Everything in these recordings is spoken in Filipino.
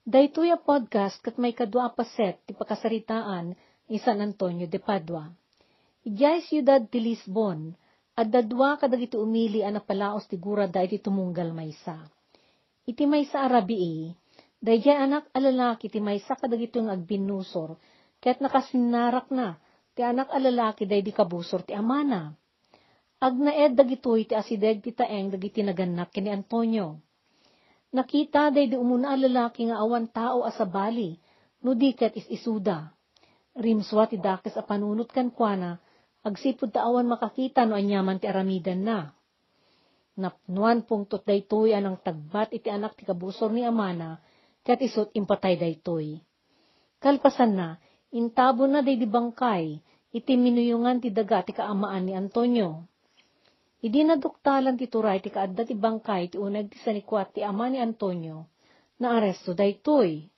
Daytoy a podcast kat may kadwa paset ti pakasaritaan ni San Antonio de Padua. Ijay siyudad ti Lisbon, at dadwa kadagiti umili ana palaos ti gura da iti tumunggal maysa. Iti maysa arabii, dayjay anak alalaki ti maysa kadagito ng agbinusor, kaya't nakasinarak na, ti anak alalaki day di kabusor ti amana. Agnaed dagitoy ti asideg ti taeng dagiti naganak kini Antonio. Nakita day di umuna lalaki nga awan tao asabali, no di ket is isuda. Rimswa ti dakes a panunot kan kuana, agsipod ta awan makakita no anyaman ti aramidan na. Napnuan pungtot daytoy anang tagbat iti anak ti kabusor ni amana, ket isot impatay daytoy. Kalpasan na, intabo na day di bangkay, iti minuyungan ti daga ti kaamaan ni Antonio. Idi naduktalan ti turay ti kaadda ti bangkay ti unag ti sanikwat ti ama ni Antonio, na aresto daytoy.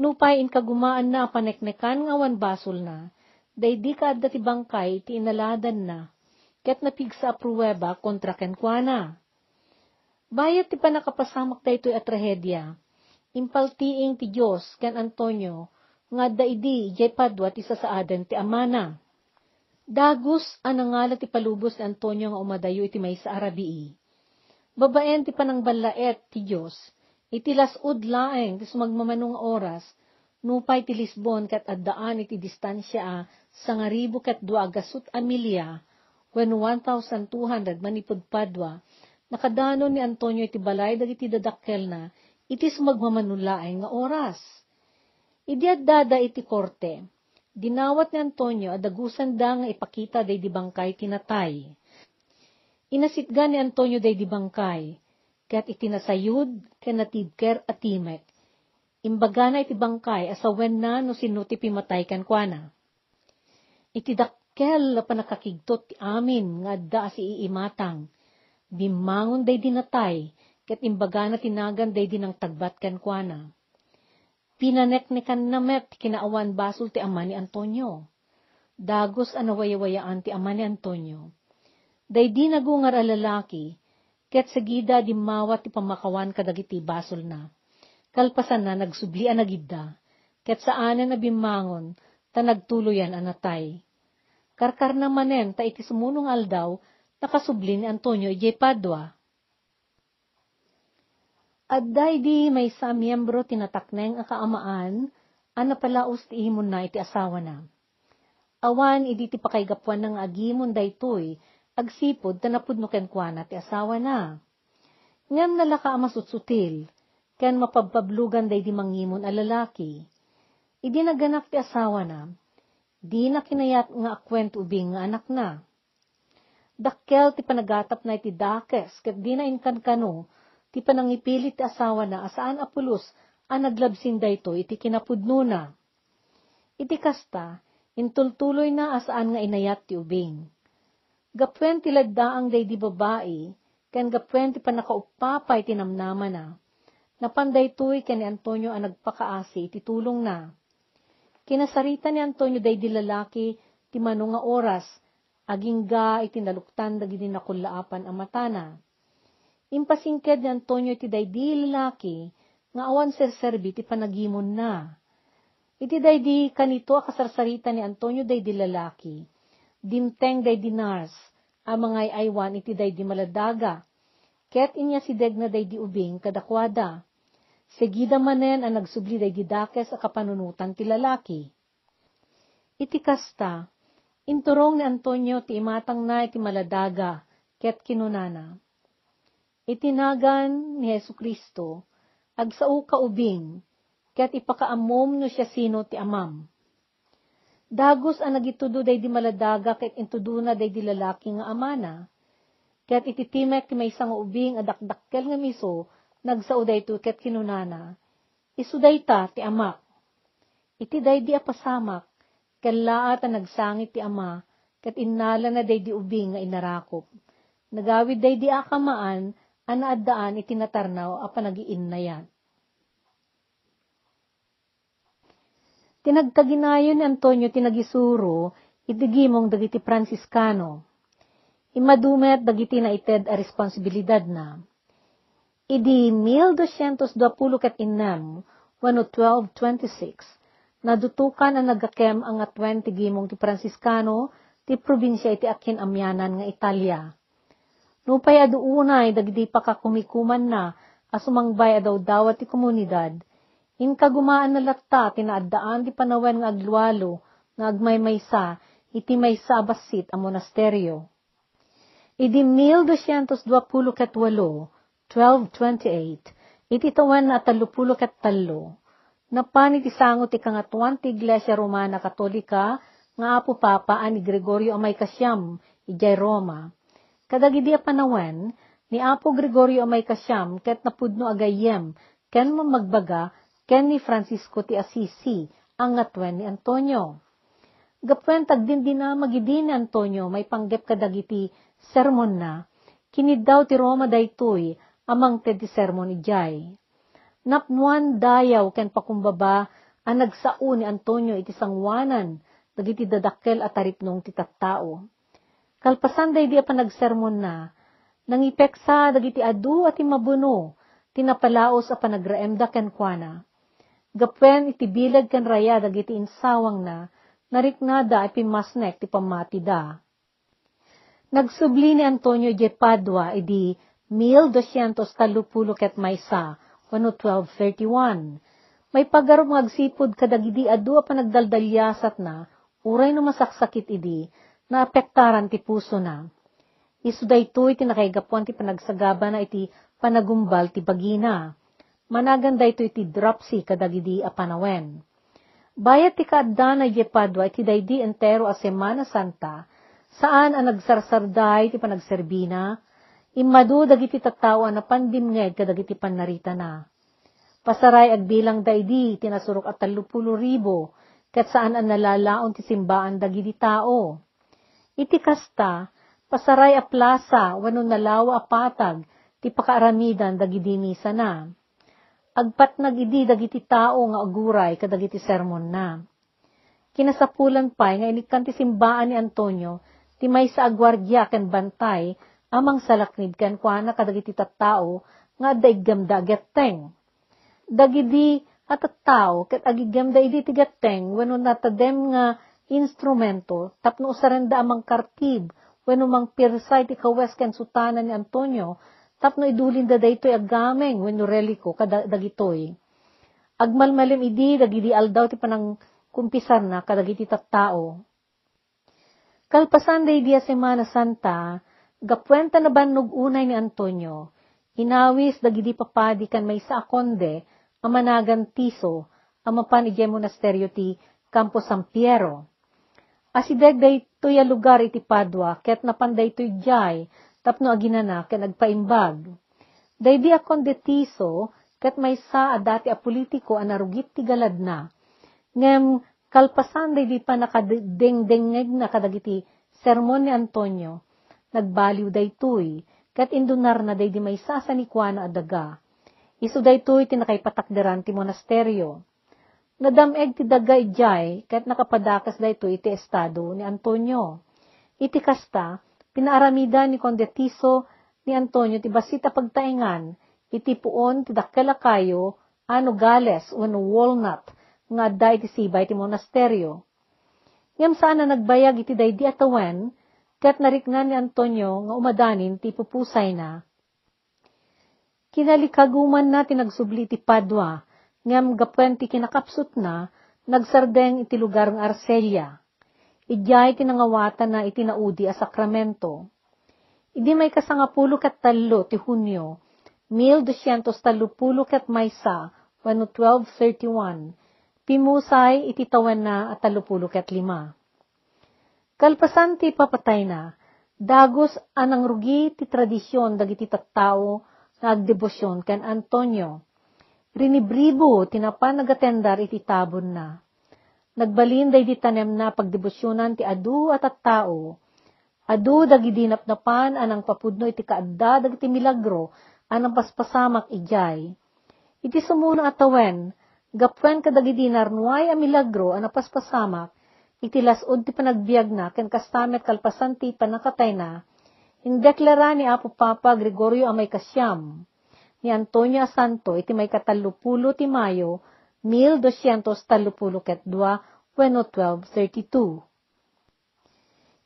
Nupay in kagumaan na paneknekan nga wan basol na, day di kaadda ti bangkay ti inaladan na, ket napigsa pruweba kontra kenkwana. Bayat ti panakapasamak daytoy a trahedya, impaltiing ti Diyos ken Antonio, nga daidi jay padwa ti sasaadan ti amana. Dagus anangala ti palubos ni Antonio nga umadayo iti may sa arabii. Babaen ti panangbalaet ti Diyos, iti lasud laeng ti sumagmamanong oras, nupay ti Lisbon kat addaan iti distansya a sa nga ribu kat dua agasut a milya, when 1,200 manipod padwa, nakadano ni Antonio iti balay dagiti dadakkel na, iti sumagmamanulaeng nga oras. Idi addada iti korte, Dinawat ni Antonio adagusan da nga ipakita day di bangkay tinatay. Inasitga ni Antonio day di bangkay, kat itinasayud ken natibker atimek. Imbaga na iti bangkay asawen na no sinuti pimatay kan kuana. Iti dakkel na panakakigtot ti amin nga adda si iimatang. Bimangon day dinatay, ket imbaga na tinagan day dinang tagbat kan kuana pinaneknekan na met kinaawan basol ti ama ni Antonio. Dagos anawayawayaan ti ama ni Antonio. Day di nagungar a ket sagida di mawat ti pamakawan kadagiti basol na. Kalpasan na nagsublian na gidda, ket saanan na bimangon, ta nagtuloyan anatay. Karkar na manen ta iti sumunong aldaw, nakasubli ni Antonio ijay Padua Adday di may sa miyembro tinatakneng a kaamaan, ana palaos ti imon na iti asawa na. Awan idi ti pakaigapuan ng agimon daytoy, agsipod tanapud no kenkwana ti asawa na. Ngam nalaka masutsutil, ken mapabpablugan day di mangimon a. Idi naganak ti asawa na, di na kinayat nga akwent ubing nga anak na. Dakkel ti panagatap na iti dakes, ket di na inkan kano, ti panangipilit ti asawa na asaan apulos ang naglabsin dayto iti kinapudno na. Iti kasta, intultuloy na asaan nga inayat ti ubing. Gapwen ti laddaang day di babae, ken gapwen ti panakaupapay ti namnama na. Napanday tuy ken ni Antonio ang nagpakaasi iti tulong na. Kinasarita ni Antonio day di lalaki ti manunga oras, aging ga iti naluktan dagiti nakulaapan ang matana impasingked ni Antonio iti daydi lalaki, nga awan serserbi ti panagimon na. Iti daydi kanito akasarsarita ni Antonio daydi lalaki, dimteng daydi nars, ang mga aywan iti daydi maladaga, ket inya si degna daydi ubing kadakwada. Segida manen ang nagsubli daydi dakes a kapanunutan ti lalaki. Iti kasta, inturong ni Antonio ti imatang na iti maladaga, ket kinunana itinagan ni Hesu Kristo, agsao kaubing, ket ipakaamom no siya sino ti amam. Dagos ang nagitudo day di maladaga ket intudo na day di lalaki nga amana. Ket ititimek ti may isang ubing adakdakkel nga miso, nagsao day to ket kinunana. Isuday ta ti amak. Iti day di apasamak, ken laat ang nagsangit ti ama, ket innala na day di ubing nga inarakop. Nagawid day di akamaan, anaadaan itinatarnaw a panagiin na yan. Tinagtaginayon ni Antonio tinagisuro, idigimong dagiti Franciscano. Imadumet dagiti na ited a responsibilidad na. Idi 1220 kat inam, wano 1226, nadutukan ang nagakem ang at 20 gimong ti Franciscano, ti probinsya iti akin amyanan nga Italia. Nupay aduunay dagdi pa kakumikuman na, asumangbay adaw dawat ti komunidad, in kagumaan na latta tinaaddaan ti panawen nga agluwalo, nga agmaymaysa, iti maysa abasit a monasteryo. Idi 1228, 1228, iti tawan na talupulo kat talo, napan iti sangot ti kangatuan ti Iglesia Romana Katolika, nga apo papa ani Gregorio amay kasyam, ijay Roma. Kadagidi a panawen, ni Apo Gregorio amay kasyam, ket napudno agayem, ken mamagbaga, ken ni Francisco ti Assisi, ang ngatwen ni Antonio. Gapwen tagdin din na magidi ni Antonio, may panggep kadagiti sermon na, kinid daw ti Roma daytoy, amang te di sermon ijay. Napnuan dayaw ken pakumbaba, ang nagsao ni Antonio iti sangwanan, dagiti dadakkel at taripnong ti tattao. Kalpasan day di pa nagsermon na, nangipeksa dagiti adu at mabuno, tinapalaos a panagraemda ken kuana. Gapwen iti bilag ken raya dagiti insawang na, nariknada ay pimasnek ti pamatida. Nagsubli ni Antonio J. Padua idi 1230 ket maysa, wano 1231. May pagarom agsipod kadagidi adu pa nagdaldalyasat na, uray no masaksakit idi, na apektaran ti puso na. Isu daytoy ti nakaigapuan ti panagsagaba na iti panagumbal ti bagina. Managan daytoy iti dropsy kadagidi a panawen. Bayat ti kaadda na Padua iti daydi entero a Semana Santa, saan ang nagsarsarday ti panagserbina, imadu dagiti tattawa na pandimnged kadagiti panarita na. Pasaray agbilang daydi tinasurok at talupulo ribo, kat saan ang nalalaon ti simbaan dagiti tao. Iti kasta, pasaray a plaza, wano nalawa a patag, ti pakaaramidan dagiti misa. Agpat nagidi dagiti tao nga aguray kadagiti sermon na. Kinasapulan pa nga inikan ti simbaan ni Antonio, ti may sa agwardya ken bantay, amang salaknid ken kuana kadagiti tattao, nga daigam dagetteng. Dagidi at tao, ket agigam da idi ti gatteng, wano natadem nga instrumento, tapno usaranda amang kartib, wano mang pirsay ti kawes ken sutana ni Antonio, tapno idulin da daytoy agameng wenno reliko kadagitoy. Agmalmalim idi dagidi aldaw ti panang kumpisar na kadagiti tattao. Kalpasan day dia Semana Santa, gapwenta na bannog unay ni Antonio, inawis dagidi papadi kan may sa akonde, amanagan tiso, amapan ije monasteryo ti Campo San Piero. Asideg day toya lugar iti Padua, ket napanday toy jay, tapno aginana ken nagpaimbag. Daydi akon detiso, ket may sa a dati a politiko a narugit ti galad na. Ngem kalpasan daydi pa nakadengdengeg na kadagiti sermon ni Antonio, nagbaliw daytoy, ket indunar na daydi may sa sa nikwana a daga. Isu daytoy tinakaipatakderan ti monasteryo. Nadameg ti daga ijay, ket nakapadakas daytoy iti estado ni Antonio. Iti kasta, pinaaramida ni Kondetiso ni Antonio ti basita pagtaingan, iti puon ti dakkelakayo, ano gales, wano walnut, nga da iti sibay ti monasteryo. Ngam saan na nagbayag iti daydi atawen, kat nariknan ni Antonio nga umadanin ti pupusay na. Kinalikaguman na tinagsubli ti Padua, ngam gapwen ti kinakapsut na, nagsardeng iti lugar ng Arcelia Ijay tinangawatan na itinaudi a sakramento. Idi may kasangapulo kat talo ti Hunyo, 1230 kat maysa, wano 1231, pimusay ititawan na at talupulo kat lima. Kalpasan ti papatay na, dagos anang rugi ti tradisyon dagiti tattao na agdebosyon kan Antonio. Rinibribo tinapan nagatendar iti tabon na. Nagbalin day di tanem na pagdebosyonan ti adu at at tao. Adu dagidinap na pan anang papudno iti kaadda dagiti milagro anang paspasamak ijay. Iti sumuno atawen, gapwen kadagidi narnuay a milagro anang paspasamak, iti lasod ti panagbiag na ken kastamet kalpasan ti panakatay na, indeklara ni Apo Papa Gregorio amay kasyam, ni Antonio Santo iti may katalupulo ti Mayo, 1200 talupuluket dua wenno 1232.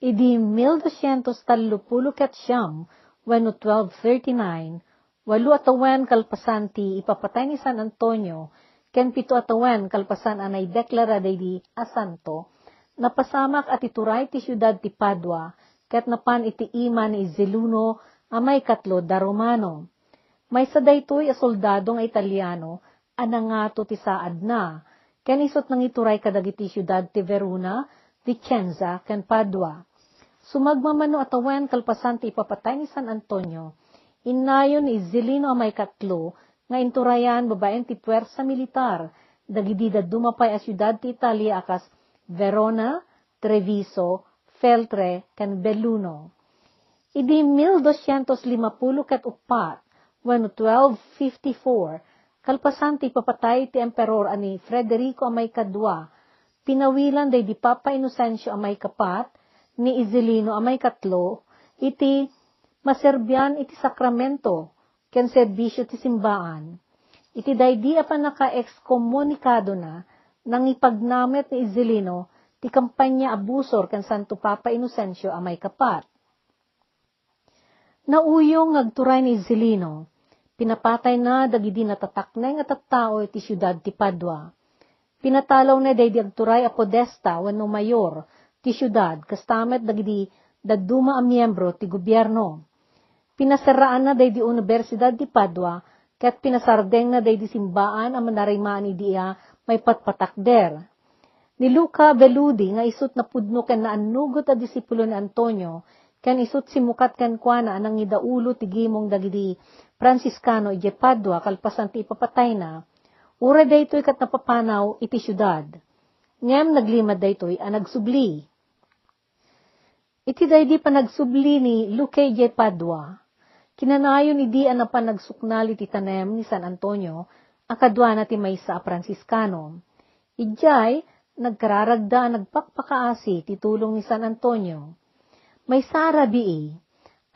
Idi 1200 talupuluket siyam wenno 1239, walu atawen kalpasanti ipapatay ni San Antonio, ken pito atawen kalpasan anay deklara di asanto, napasamak at ituray ti syudad ti Padua, ket napan iti ima ni Zeluno amay katlo da Romano. May sa daytoy a soldado nga Italiano, anangato ti saad na, ken isot nang ituray kadagiti syudad ti Verona, Vicenza, ken Padua. Sumagmamano atawen kalpasan ti ipapatay ni San Antonio, inayon ni Zelino amay katlo, nga inturayan babaen ti puwersa militar, dagidi da dumapay a syudad ti Italia akas Verona, Treviso, Feltre, ken Belluno. Idi 1250 ket upat, when 1254, kalpasan ti papatay ti emperor ani Frederico amay kadwa, pinawilan day di Papa Inocencio amay kapat, ni Izelino amay katlo, iti maserbyan iti sakramento, ken serbisyo ti simbaan. Iti daydi apan naka-excomunicado na, nang ipagnamet ni Izelino, ti kampanya abusor ken Santo Papa Inocencio amay kapat. Nauyong ngagturay ni Izelino, pinapatay na dagidi natataknay nga tattao iti syudad ti Padua. Pinatalaw na day agturay a podesta wenno mayor, ti syudad, kastamet dagiti daduma a miyembro ti gobyerno. Pinasaraan na day di Universidad di Padua, ket pinasardeng na day di simbaan a manarimaan diya may patpatakder. Ni Luca Beludi nga isut na pudno ken naanugot a disipulo ni Antonio, ken isut simukat ken kuana anang idaulo ti gimong dagiti Franciscano ije Padua kalpasan ti ipapatay na, ura daytoy kat napapanaw iti syudad. Ngem naglimad daytoy a nagsubli. Iti daydi pa nagsubli ni Luque J. Padua. Kinanayon idi ana pa nagsuknali ti tanem ni San Antonio, akadwa na ti maysa a Franciscano. Ijay, nagkararagda nagpakpakaasi ti tulong ni San Antonio. May sarabi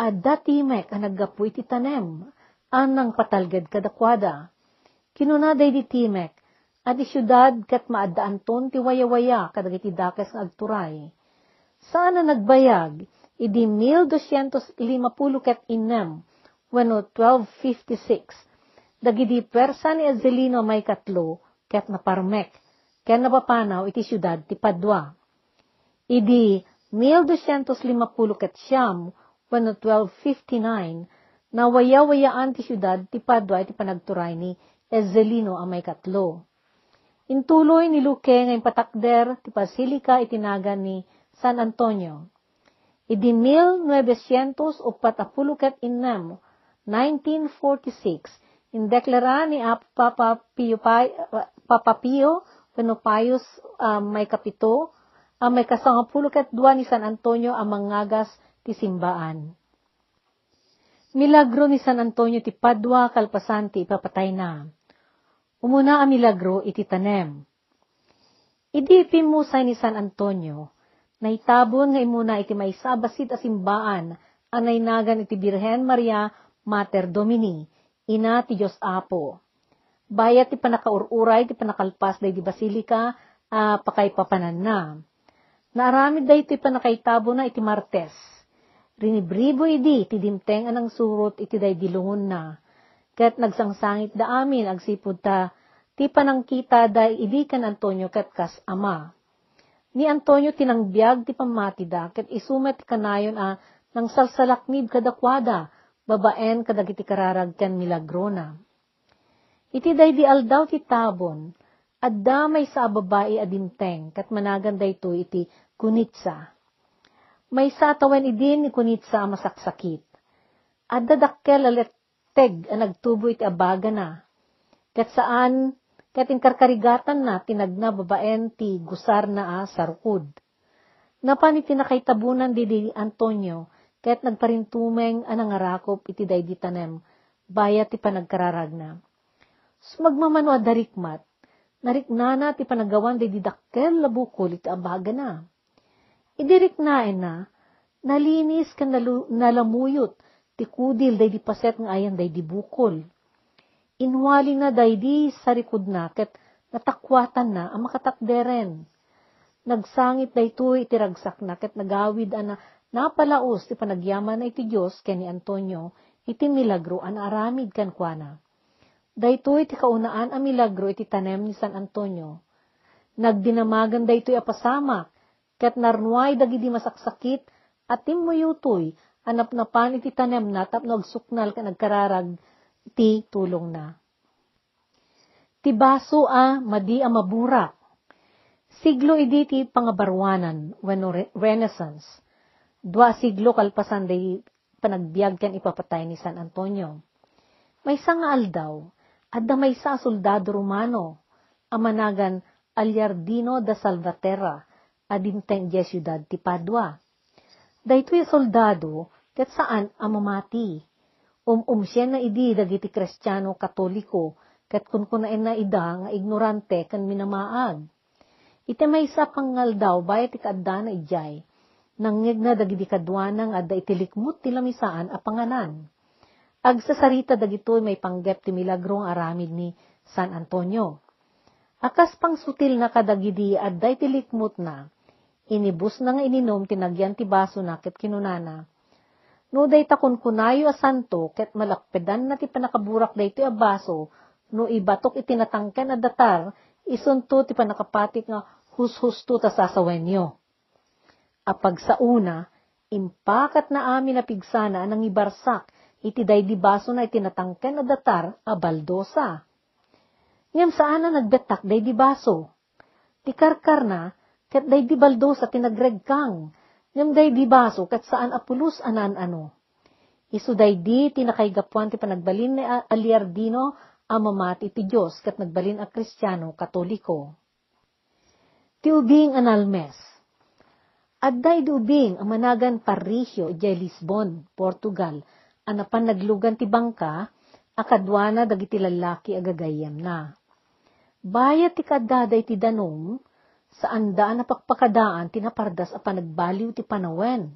at dati mek ang naggapu iti tanem, anang patalgad kadakwada. Kinunaday di timek, at di syudad kat maadaan ton ti waya-waya kadagiti dakes nga agturay sana nagbayag, idi 1250 ket inem, wano 1256. Dagidi persa ni Azelino may katlo, ket naparmek, ken napapanaw iti syudad ti Padua. Idi 1250 ket siyam, wano 1259, na waya-wayaan ti syudad ti Padua iti panagturay ni Ezelino ang may katlo. Intuloy ni Luque ngayon patakder ti Basilica itinagan ni San Antonio. Idi 1900 o patapulukat inam, 1946, indeklara ni Papa Pio, Papa Pio Penopayos um, may kapito, ang um, may kasangapulukat dua ni San Antonio ang mangagas ti simbaan. Milagro ni San Antonio ti Padua kalpasanti ipapatay na. Umuna ang milagro iti tanem. Idi pimusay ni San Antonio, Naitabon nga imuna iti may sabasit asimbaan, anay nagan iti Birhen Maria Mater Domini, ina ti Diyos Apo. Bayat ti panakaururay ti panakalpas day di basilika, uh, pakaipapanan na. Naaramid day ti panakaitabo na iti Martes. Rinibribo idi ti dimteng anang surot iti day dilungon na. Kat nagsangsangit da amin agsipod ta, ti panangkita day idi kan Antonio kat kas ama Ni Antonio tinangbiag ti pamatida, ket isumet kanayon a nang salsalaknib kadakwada, babaen kadagiti kararag ken milagrona. Iti day di aldaw ti tabon, adda may sa babae adimteng, kat managan dayto iti kunitsa. May sa tawen idin ni kunitsa masaksakit. Adda dakkel aleteg ang nagtubo iti abaga na. Kat saan Kat inkarkarigatan na tinagna babaen ti gusar na a sarukod. Napan iti nakaitabunan di di Antonio, ket nagparintumeng anangarakop iti day di tanem, bayat ti panagkararag na. Sumagmamano adarikmat, nariknana ti panagawan di didakkel labukol iti abaga na. Idiriknaen na, nalinis ka nalu, nalamuyot, ti kudil day di paset ng ayan day di bukol inwali na daydi sa rikod na, ket natakwatan na ang makatakderen. Nagsangit daytoy iti ragsak na ket nagawid ana napalaos ti panagyaman na iti Dios ken ni Antonio iti milagro an aramid kan kuana. Daytoy ti kaunaan a milagro iti tanem ni San Antonio. Nagdinamagan daytoy apasamak ket narnuay dagiti masaksakit at timmuyutoy anap na pan iti tanem na tapno agsuknal ka nagkararag ti tulong na. Ti baso a madi a maburak Siglo idi ti pangabarwanan, wano Renaissance. Dua siglo kalpasan day panagbiag kan ipapatay ni San Antonio. May sanga aldaw, adda may sa soldado Romano, amanagan Aliardino da Salvaterra, adimteng di siyudad ti Padua. Daytoy soldado, ket saan amamati. Um-um siya na idi dagiti kristyano katoliko, ket kun kunain na ida nga ignorante kan minamaag Iti may sa pangal daw, bayat ikadda na ijay. Nangig na dagiti kadwanang adda itilikmut ti lamisaan a panganan. Agsasarita dagitoy may panggep ti milagrong aramid ni San Antonio. Akas pang sutil na kadagidi adda itilikmut na. Inibus na nga ininom tinagyan ti baso na ket kinunana. No day takon kunayo a santo ket malakpedan na ti panakaburak daytoy a baso no ibatok itinatangken a datar isunto ti panakapatik nga hushusto ta sasawenyo. Apag sa una, impakat na amin na pigsana nang ibarsak, iti day di baso na itinatangken na datar a baldosa. Ngem saan na nagbetak day di baso? Ti na, kat day di baldosa tinagregkang, ngem day di baso kat saan apulus anan ano. Isu day di tinakaigapuan ti panagbalin ni Aliardino amamati ti Diyos kat nagbalin a Kristiyano Katoliko ti ubing analmes. Adday di ubing ang managan parisyo ijay Lisbon, Portugal, anapan naglugan ti bangka, akadwana dagiti lalaki agagayam na. Bayat ti kadaday ti danong, saan daan napakpakadaan tinapardas a panagbaliw ti panawen.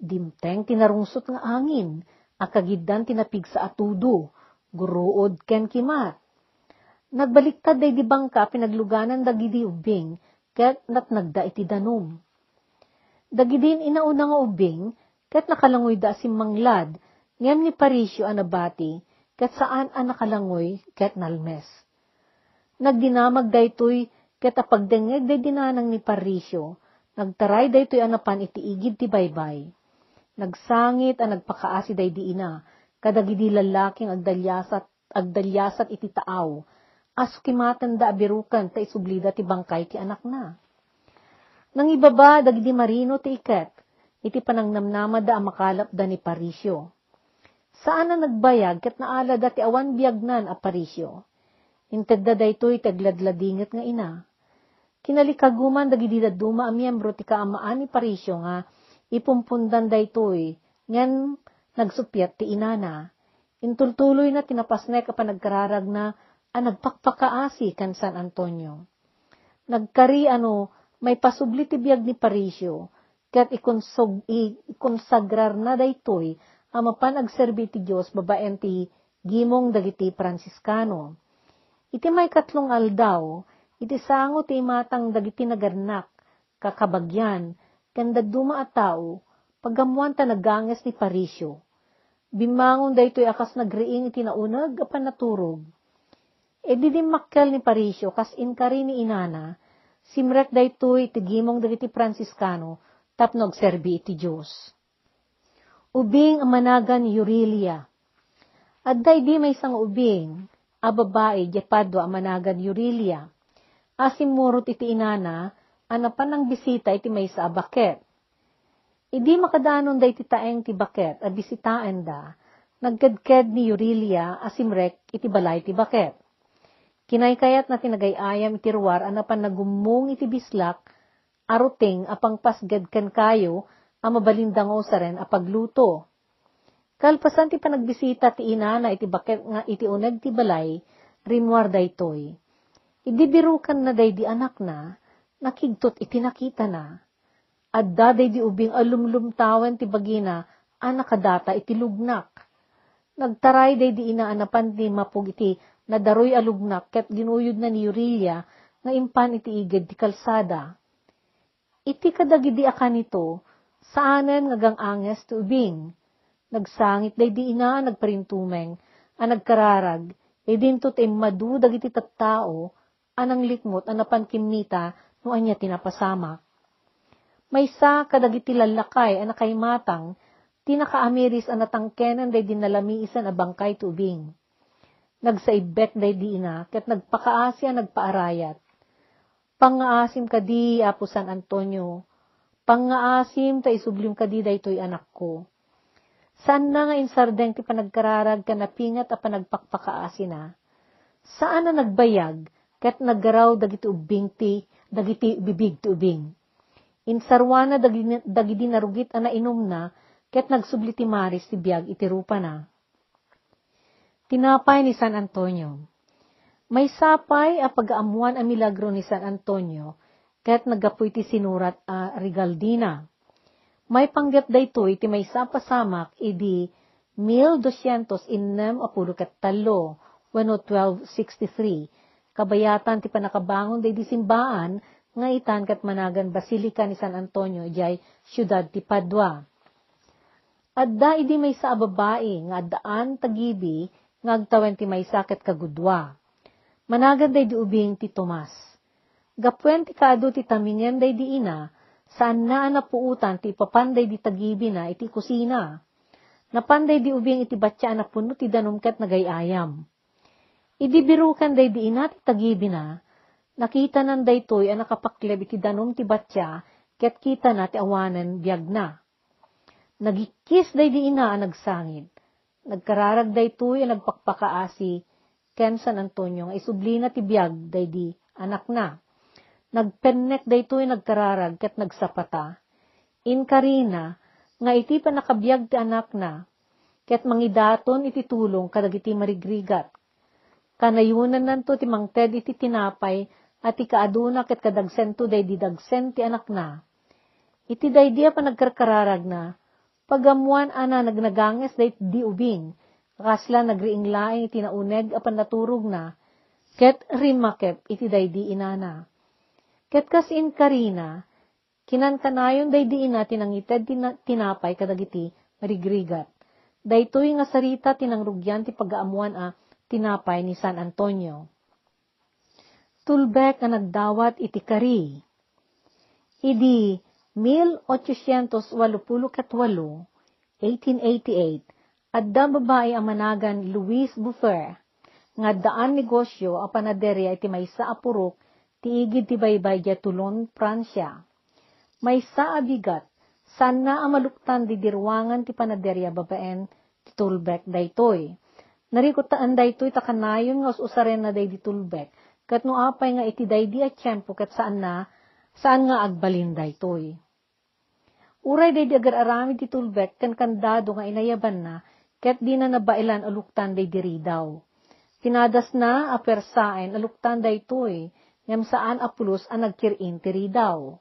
Dimteng tinarungsot nga angin, akagiddan tinapig sa atudo, guruod ken kimat. Nagbaliktad day di bangka pinagluganan dagidi ubing, ket nat nagda iti danom. Dagidin inauna nga ubing, ket nakalangoy da si manglad, ngem ni parisyo anabati, ket saan an nakalangoy, ket nalmes. Nagdinamag daytoy, ket apagdengeg day dinanang ni parisyo, nagtaray daytoy anapan iti igid ti baybay. Nagsangit ang nagpakaasi day di ina, kadagidi lalaking agdalyasat, agdalyasat iti taaw, askimatan da abirukan ta isublida ti bangkay ti anak na. Nang ibaba dagdi marino ti iket, iti panangnamnama da makalap da ni Parisyo. Saan na nagbayag ket naala da ti awan biagnan a Parisyo. Inted da daytoy tagladladinget nga ina. Kinalikaguman dagidi da duma a miyembro ti kaamaan ni Parisyo nga ipumpundan daytoy ngan nagsupyat ti inana. Intultuloy na tinapasnek a panagkararag na a nagpakpakaasi kan San Antonio. Nagkari ano, may pasubli ti biyag ni Parisio, kat ikonsog, ikonsagrar na daytoy, ama pa nagserbi ti Diyos babaen ti gimong dagiti Franciscano. Iti may katlong aldaw, iti sango ti matang dagiti nagarnak, kakabagyan, kanda duma a tao, pagamuan ta naganges ni Parisio. Bimangon daytoy akas nagriing iti naunag apan naturog E di makkel ni Parisio, kas inkari ni inana, simrek daytoy tigimong dagiti Franciscano, tapnog serbi iti Diyos. Ubing amanagan Eurilia. Adday di may sang ubing, a babae, Jepadwa amanagan Eurilia. Asimurot iti inana, anapan ng bisita iti may sa abaket. Idi makadanon day ti taeng ti baket, a bisitaan da, nagkadked ni Eurilia asimrek iti balay ti baket. Kinaykayat na tinagayayam iti ruwar anapan nagumong iti bislak, aruting apang pasgad kan kayo, ang mabalindango sa ren apagluto. Kalpasan ti panagbisita ti inana iti bakit nga iti uneg ti balay, rimwar daytoy. Idibirukan na day di anak na, nakigtot iti nakita na. Adda day di ubing alumlumtawan ti bagina, anak kadata iti lugnak. Nagtaray day di inaanapan ti mapug iti na daroy alugnak ket ginuyod na ni Urilia nga impan iti igid ti kalsada. Iti kadagidi akan ito, saanen nga gang anges ti ubing. Nagsangit day di ina nagparintumeng, ang nagkararag, e dinto ti madu dagiti tattao, anang likmot ang napankimnita no anya tinapasama. May sa kadagiti lalakay ang nakaimatang, tinakaamiris ang natangkenan day dinalamiisan a bangkay tubing nagsaibek day di ina, ket nagpakaasi ang nagpaarayat. Pangaasim ka di, Apo San Antonio, pangaasim ta isublim ka di daytoy anak ko. Saan na nga insardeng ti panagkararag ka napingat a panagpakpakaasi na? Saan na nagbayag, ket naggaraw dagiti ubing ti, dagiti bibig ti ubing? Insarwana dagiti, narugit a nainom na, ket nagsubli ti maris ti biyag iti rupa na Tinapay ni San Antonio. May sapay a pag-aamuan a milagro ni San Antonio, ket nagapuy ti sinurat a Rigaldina. May panggap daytoy ti may sapasamak idi 1206 apulo ket talo, wano 1263. Kabayatan ti panakabangon day di simbaan, nga itan kat managan Basilika ni San Antonio jay siyudad ti Padua. Adda idi may sa babae nga daan tagibi ngagtawan ti may sakit kagudwa. Managad day di ubing ti Tomas. Gapwen ti kado ti tamingan day di ina, saan na napuutan ti papanday di tagibi na iti kusina. Napanday di ubing iti batya na puno ti danumkat nagayayam. Idi birukan day di ina ti tagibi na, nakita nan daytoy ang nakapakleb iti danum ti batya, ket kita na ti awanan biyag na. Nagikis day di ina ang nagsangid Nagkararag daytoy ang nagpakpakaasi ken San Antonio nga isubli na tibiyag daydi anak na. Nagpennek daytoy nagkararag ket nagsapata. In karina nga iti pa nakabiyag ti anak na ket mangidaton iti tulong kadagiti marigrigat. Kanayunan nanto ti mangted iti tinapay at iti kaaduna ket kadagsento daydi dagsen ti anak na. Iti daydi pa nagkarkararag na Pagamuan ana nagnaganges dayt di ubing, kasla nagriing laing iti nauneg apan naturog na, ket rimakep iti daydi inana. Ket kas in karina, kinan kanayon daydi ina tinangited tina, tinapay kadagiti marigrigat. Daytoy nga sarita tinangrugyan ti pagaamuan a tinapay ni San Antonio. Tulbek nga nagdawat iti kari. Idi 1888, 1888, at babae ang managan Luis Buffer, nga daan negosyo a panaderya iti may sa apurok, ti igid ti baybay tulon Pransya. May sa abigat, san na amaluktan di dirwangan ti panaderya babaen ti tulbek daytoy. Narikutaan daytoy takanayon nga usaren na day di tulbek, kat no apay nga iti day di at tiyempo kat saan na, saan nga agbalin daytoy. Uray day di agar arami di tulbek kan kandado nga inayaban na, ket di na nabailan aluktan day diri daw. Tinadas na apersaen aluktan day toy, ngam saan apulos ang nagkirin tiri daw.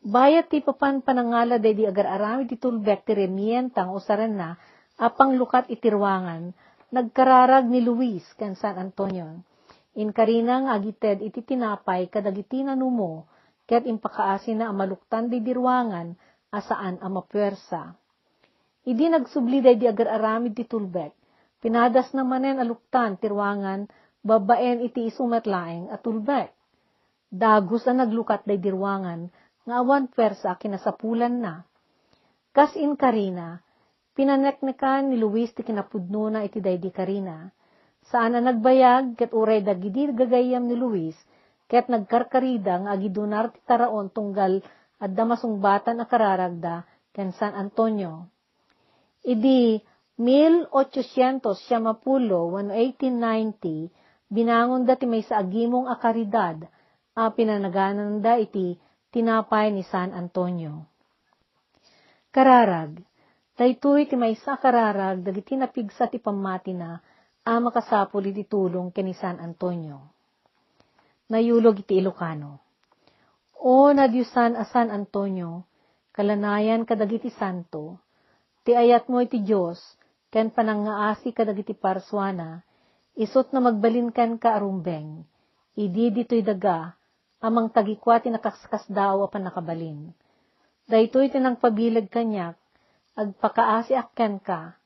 Bayat ti papan panangala day di agar arami di tulbek ti remientang usaran na, apang lukat itirwangan, nagkararag ni Luis kan San Antonio. In karinang agited iti tinapay kadagiti na numo, ket impakaasin na amaluktan di dirwangan, asaan ang mapwersa. Idi nagsubliday di agar aramid ti tulbek, pinadas namanen aluktan tirwangan, babaen iti isumatlaeng at tulbek. Dagus ang naglukat day dirwangan, nga awan pwersa kinasapulan na. Kas in karina, pinaneknekan ni Luis ti kinapudno na iti day di karina, saan na nagbayag, ket uray dagidi gagayam ni Luis, ket nagkarkarida nga agidunar ti taraon tunggal at damasungbatan a kararagda ken San Antonio. Idi 1800 siyamapulo, 1890, binangon dati may sa agimong akaridad, a pinanaganan da iti tinapay ni San Antonio. Kararag, daytoy ti may sa kararag, dagiti napigsa ti pamati na, a makasapul iti tulong ken San Antonio. Nayulog iti Ilocano. O nadyusan a San Antonio, kalanayan kadagiti santo, ti ayat mo iti Diyos, ken panangaasi kadagiti parswana, isot na magbalinkan ka arumbeng, idi dito'y daga, amang tagikwati nakaskas daw apan nakabalin. Daytoy tinang pabilag kanyak, agpakaasi akyan ka.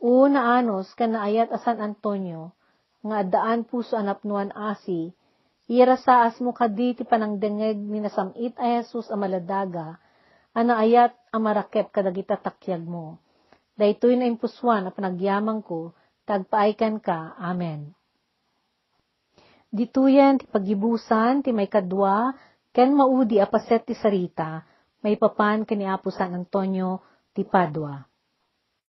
Una anos ka naayat asan Antonio, nga adaan puso anapnuan asi, ira saas mo kadi ti panangdengeg ni nasamit ay Jesus amaladaga, ana ayat amarakep kadagita takyag mo. Daytoy na impuswan a panagyamang ko, tagpaaykan ka. Amen. Dituyan ti pagibusan ti may kadwa, ken maudi apaset ti sarita, may papan kani Apo San Antonio ti Padua.